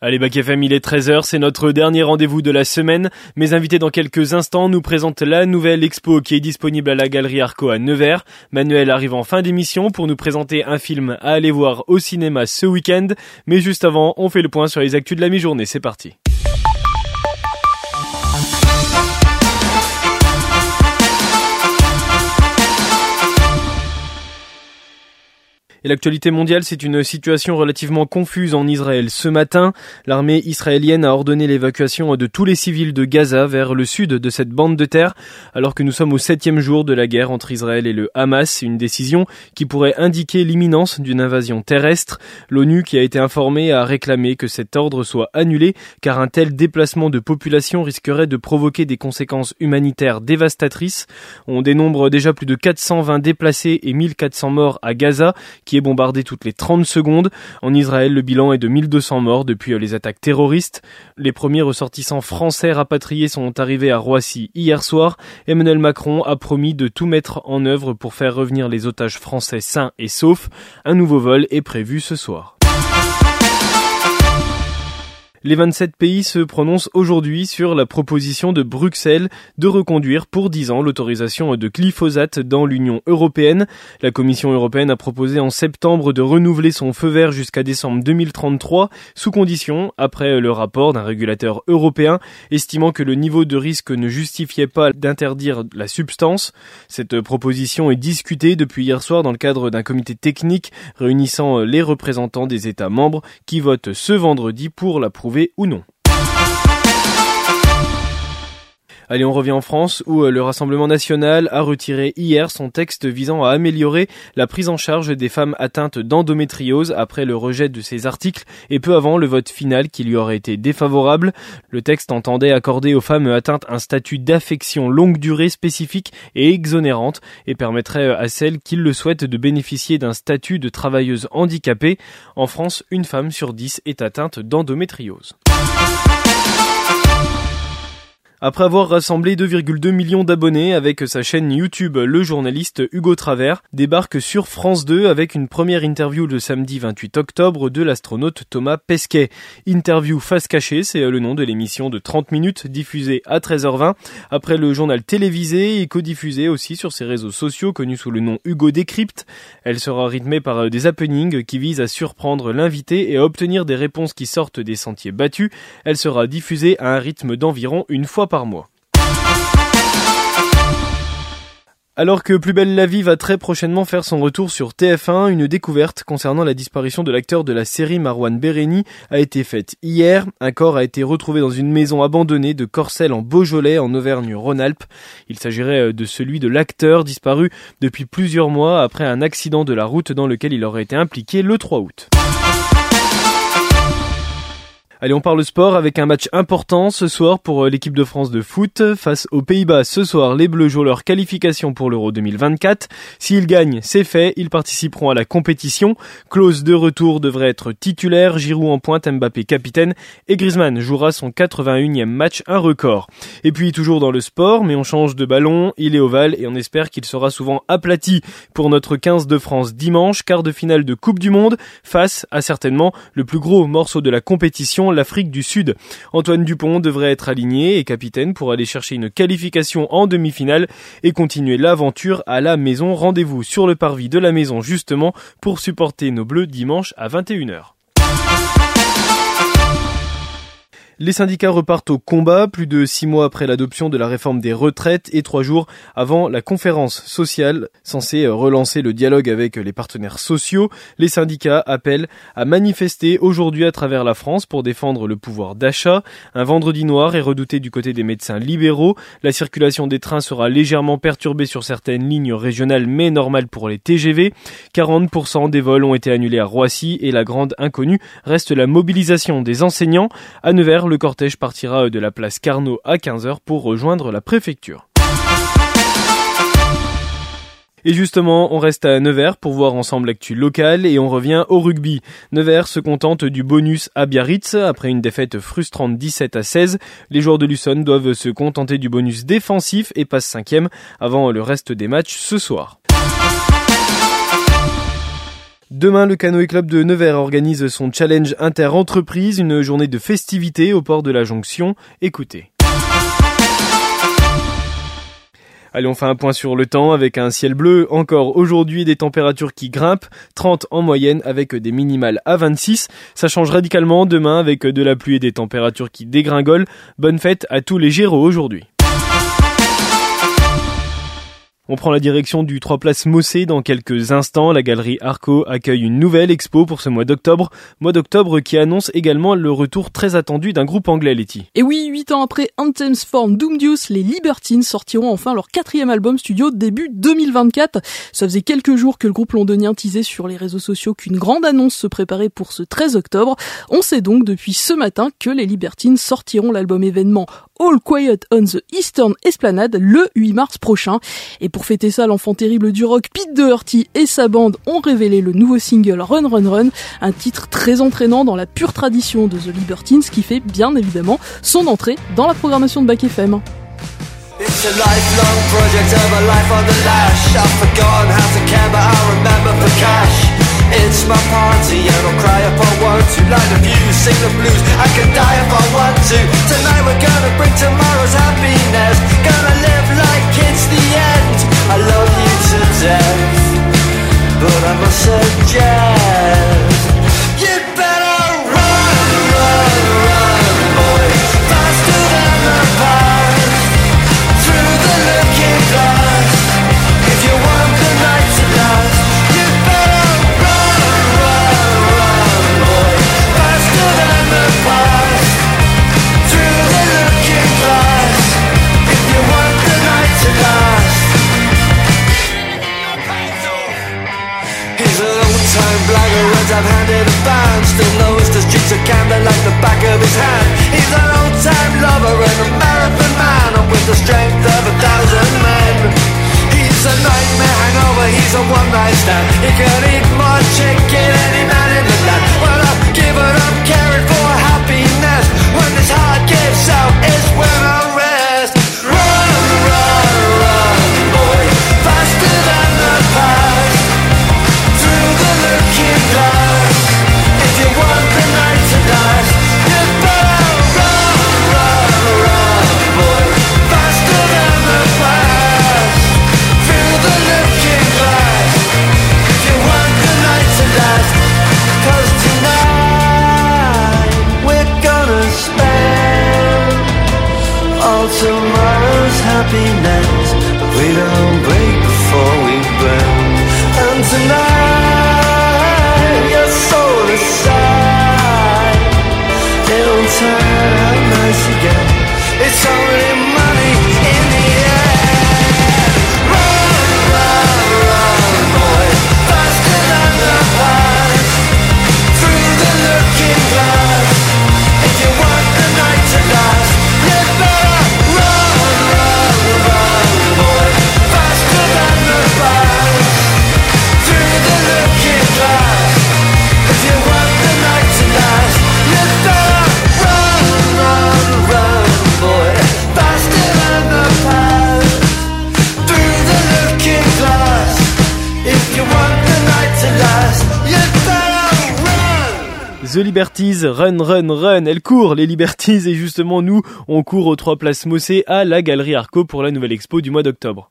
Allez, Bac il est 13h, c'est notre dernier rendez-vous de la semaine. Mes invités dans quelques instants nous présentent la nouvelle expo qui est disponible à la Galerie Arco à Nevers. Manuel arrive en fin d'émission pour nous présenter un film à aller voir au cinéma ce week-end. Mais juste avant, on fait le point sur les actus de la mi-journée. C'est parti. L'actualité mondiale, c'est une situation relativement confuse en Israël. Ce matin, l'armée israélienne a ordonné l'évacuation de tous les civils de Gaza vers le sud de cette bande de terre, alors que nous sommes au septième jour de la guerre entre Israël et le Hamas, une décision qui pourrait indiquer l'imminence d'une invasion terrestre. L'ONU, qui a été informée, a réclamé que cet ordre soit annulé, car un tel déplacement de population risquerait de provoquer des conséquences humanitaires dévastatrices. On dénombre déjà plus de 420 déplacés et 1400 morts à Gaza, qui est bombardé toutes les 30 secondes. En Israël, le bilan est de 1200 morts depuis euh, les attaques terroristes. Les premiers ressortissants français rapatriés sont arrivés à Roissy hier soir. Emmanuel Macron a promis de tout mettre en œuvre pour faire revenir les otages français sains et saufs. Un nouveau vol est prévu ce soir. Les 27 pays se prononcent aujourd'hui sur la proposition de Bruxelles de reconduire pour 10 ans l'autorisation de glyphosate dans l'Union européenne. La Commission européenne a proposé en septembre de renouveler son feu vert jusqu'à décembre 2033, sous condition, après le rapport d'un régulateur européen estimant que le niveau de risque ne justifiait pas d'interdire la substance. Cette proposition est discutée depuis hier soir dans le cadre d'un comité technique réunissant les représentants des États membres qui votent ce vendredi pour l'approuver ou non. Allez, on revient en France où euh, le Rassemblement national a retiré hier son texte visant à améliorer la prise en charge des femmes atteintes d'endométriose après le rejet de ces articles et peu avant le vote final qui lui aurait été défavorable. Le texte entendait accorder aux femmes atteintes un statut d'affection longue durée spécifique et exonérante et permettrait à celles qui le souhaitent de bénéficier d'un statut de travailleuse handicapée. En France, une femme sur dix est atteinte d'endométriose. Après avoir rassemblé 2,2 millions d'abonnés avec sa chaîne YouTube, le journaliste Hugo Travers débarque sur France 2 avec une première interview le samedi 28 octobre de l'astronaute Thomas Pesquet. Interview face cachée, c'est le nom de l'émission de 30 minutes diffusée à 13h20 après le journal télévisé et codiffusé aussi sur ses réseaux sociaux connus sous le nom Hugo Décrypte. Elle sera rythmée par des happenings qui visent à surprendre l'invité et à obtenir des réponses qui sortent des sentiers battus. Elle sera diffusée à un rythme d'environ une fois par mois. Alors que Plus belle la vie va très prochainement faire son retour sur TF1, une découverte concernant la disparition de l'acteur de la série Marwan Bereni a été faite hier. Un corps a été retrouvé dans une maison abandonnée de Corcelles en Beaujolais en Auvergne-Rhône-Alpes. Il s'agirait euh, de celui de l'acteur disparu depuis plusieurs mois après un accident de la route dans lequel il aurait été impliqué le 3 août. Allez, on parle sport avec un match important ce soir pour euh, l'équipe de France de foot. Face aux Pays-Bas, ce soir, les Bleus jouent leur qualification pour l'Euro 2024. S'ils gagnent, c'est fait, ils participeront à la compétition. Clause de retour devrait être titulaire, Giroud en pointe, Mbappé capitaine et Griezmann jouera son 81e match, un record. Et puis toujours dans le sport, mais on change de ballon, il est ovale et on espère qu'il sera souvent aplati pour notre 15 de France dimanche, quart de finale de Coupe du Monde, face à certainement le plus gros morceau de la compétition l'Afrique du Sud. Antoine Dupont devrait être aligné et capitaine pour aller chercher une qualification en demi-finale et continuer l'aventure à la maison. Rendez-vous sur le parvis de la maison justement pour supporter nos bleus dimanche à 21h. Les syndicats repartent au combat plus de six mois après l'adoption de la réforme des retraites et trois jours avant la conférence sociale censée relancer le dialogue avec les partenaires sociaux. Les syndicats appellent à manifester aujourd'hui à travers la France pour défendre le pouvoir d'achat. Un vendredi noir est redouté du côté des médecins libéraux. La circulation des trains sera légèrement perturbée sur certaines lignes régionales mais normale pour les TGV. 40% des vols ont été annulés à Roissy et la grande inconnue reste la mobilisation des enseignants. À Nevers, le cortège partira de la place Carnot à 15h pour rejoindre la préfecture. Et justement, on reste à Nevers pour voir ensemble l'actu locale et on revient au rugby. Nevers se contente du bonus à Biarritz après une défaite frustrante 17 à 16. Les joueurs de Luçon doivent se contenter du bonus défensif et passent cinquième avant le reste des matchs ce soir. Demain, le Canoë Club de Nevers organise son challenge inter-entreprise, une journée de festivités au port de la Jonction. Écoutez. Allez, on fait un point sur le temps avec un ciel bleu encore aujourd'hui, des températures qui grimpent, 30 en moyenne avec des minimales à 26. Ça change radicalement demain avec de la pluie et des températures qui dégringolent. Bonne fête à tous les Géros aujourd'hui. On prend la direction du 3 Place Mossé dans quelques instants. La galerie Arco accueille une nouvelle expo pour ce mois d'octobre. Mois d'octobre qui annonce également le retour très attendu d'un groupe anglais, Letty. Et oui, huit ans après Anthems Form Doomdius, les Libertines sortiront enfin leur quatrième album studio début 2024. Ça faisait quelques jours que le groupe londonien teasait sur les réseaux sociaux qu'une grande annonce se préparait pour ce 13 octobre. On sait donc depuis ce matin que les Libertines sortiront l'album événement All Quiet on the Eastern Esplanade le 8 mars prochain. Et pour fêter ça, l'enfant terrible du rock Pete Doherty et sa bande ont révélé le nouveau single Run Run Run, un titre très entraînant dans la pure tradition de The Libertines qui fait bien évidemment son entrée dans la programmation de Back FM. It's my party and I'll cry if I want to. Light the views, sing the blues, I can die if I want to. Tonight we're gonna bring tomorrow's happiness. Gonna live like it's the end. I I've handed a fan Still knows the streets of Camden like the back of his hand. He's an old-time lover and a marathon man And with the strength of a thousand men. He's a nightmare hangover, he's a one-night stand. He could eat more chicken any man happiness But we don't break before we burn. And tonight Liberties, run, run, run, elles courent, les Liberties, et justement nous, on court aux trois places Mossé à la Galerie Arco pour la nouvelle expo du mois d'octobre.